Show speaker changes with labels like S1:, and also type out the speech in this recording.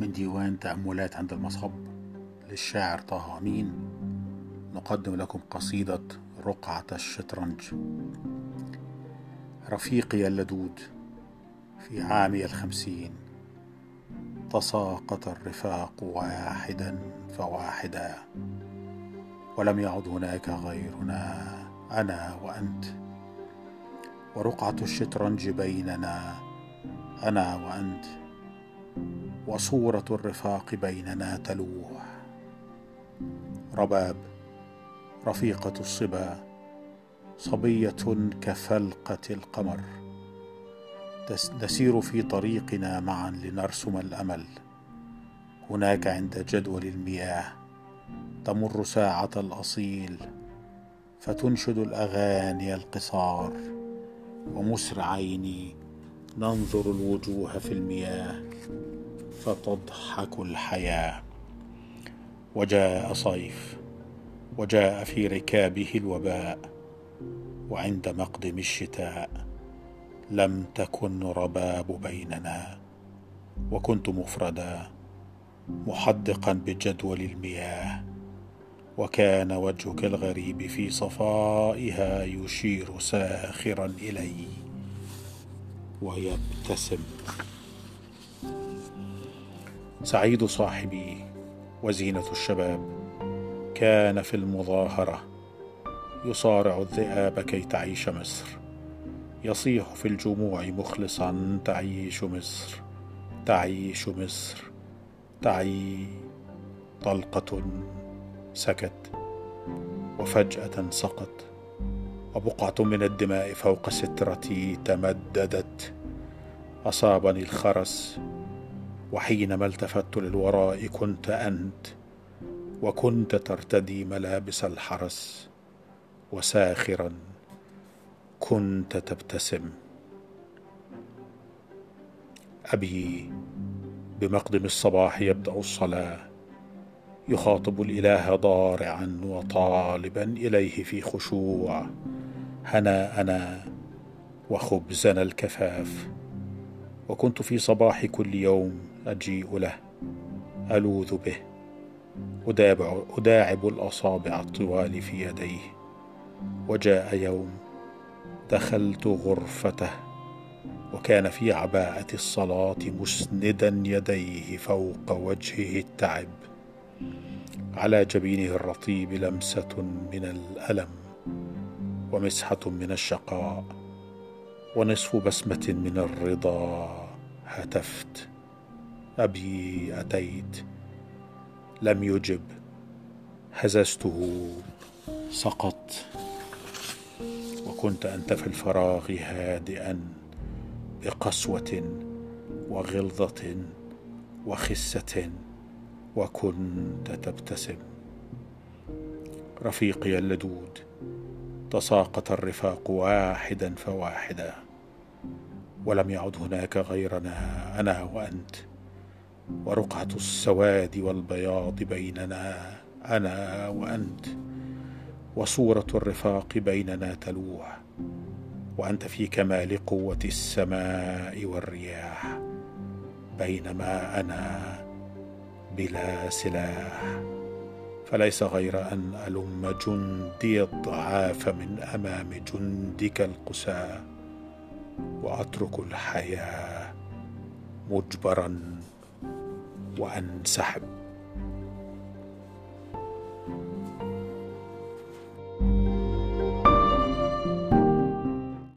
S1: من ديوان تأملات عند المصب للشاعر طه أمين. نقدم لكم قصيدة رقعة الشطرنج. رفيقي اللدود في عامي الخمسين. تساقط الرفاق واحدا فواحدا. ولم يعد هناك غيرنا أنا وأنت. ورقعة الشطرنج بيننا أنا وأنت. وصورة الرفاق بيننا تلوح. رباب رفيقة الصبا صبية كفلقة القمر. نسير في طريقنا معا لنرسم الأمل. هناك عند جدول المياه تمر ساعة الأصيل فتنشد الأغاني القصار. ومسرعين ننظر الوجوه في المياه فتضحك الحياة. وجاء صيف وجاء في ركابه الوباء وعند مقدم الشتاء لم تكن رباب بيننا. وكنت مفردا محدقا بجدول المياه. وكان وجهك الغريب في صفائها يشير ساخرا إلي. ويبتسم. سعيد صاحبي وزينة الشباب كان في المظاهرة. يصارع الذئاب كي تعيش مصر. يصيح في الجموع مخلصا تعيش مصر تعيش مصر. تعي طلقة سكت وفجأة سقط. وبقعة من الدماء فوق سترتي تمددت. أصابني الخرس وحينما التفت للوراء كنت أنت وكنت ترتدي ملابس الحرس. وساخرا كنت تبتسم. أبي بمقدم الصباح يبدأ الصلاة. يخاطب الإله ضارعا وطالبا إليه في خشوع. هناءنا وخبزنا الكفاف. وكنت في صباح كل يوم أجيء له ألوذ به. أدابع أداعب الأصابع الطوال في يديه. وجاء يوم دخلت غرفته وكان في عباءة الصلاة مسندا يديه فوق وجهه التعب. على جبينه الرطيب لمسة من الألم. ومسحة من الشقاء ونصف بسمة من الرضا هتفت. أبي أتيت لم يجب. هززته سقط. وكنت أنت في الفراغ هادئا بقسوة وغلظة وخسة وكنت تبتسم. رفيقي اللدود تساقط الرفاق واحدا فواحدا ولم يعد هناك غيرنا أنا وأنت ورقعة السواد والبياض بيننا أنا وأنت وصورة الرفاق بيننا تلوح وأنت في كمال قوة السماء والرياح بينما أنا بلا سلاح. فليس غير أن ألم جندي الضعاف من أمام جندك القساة وأترك الحياة مجبرا وأنسحب.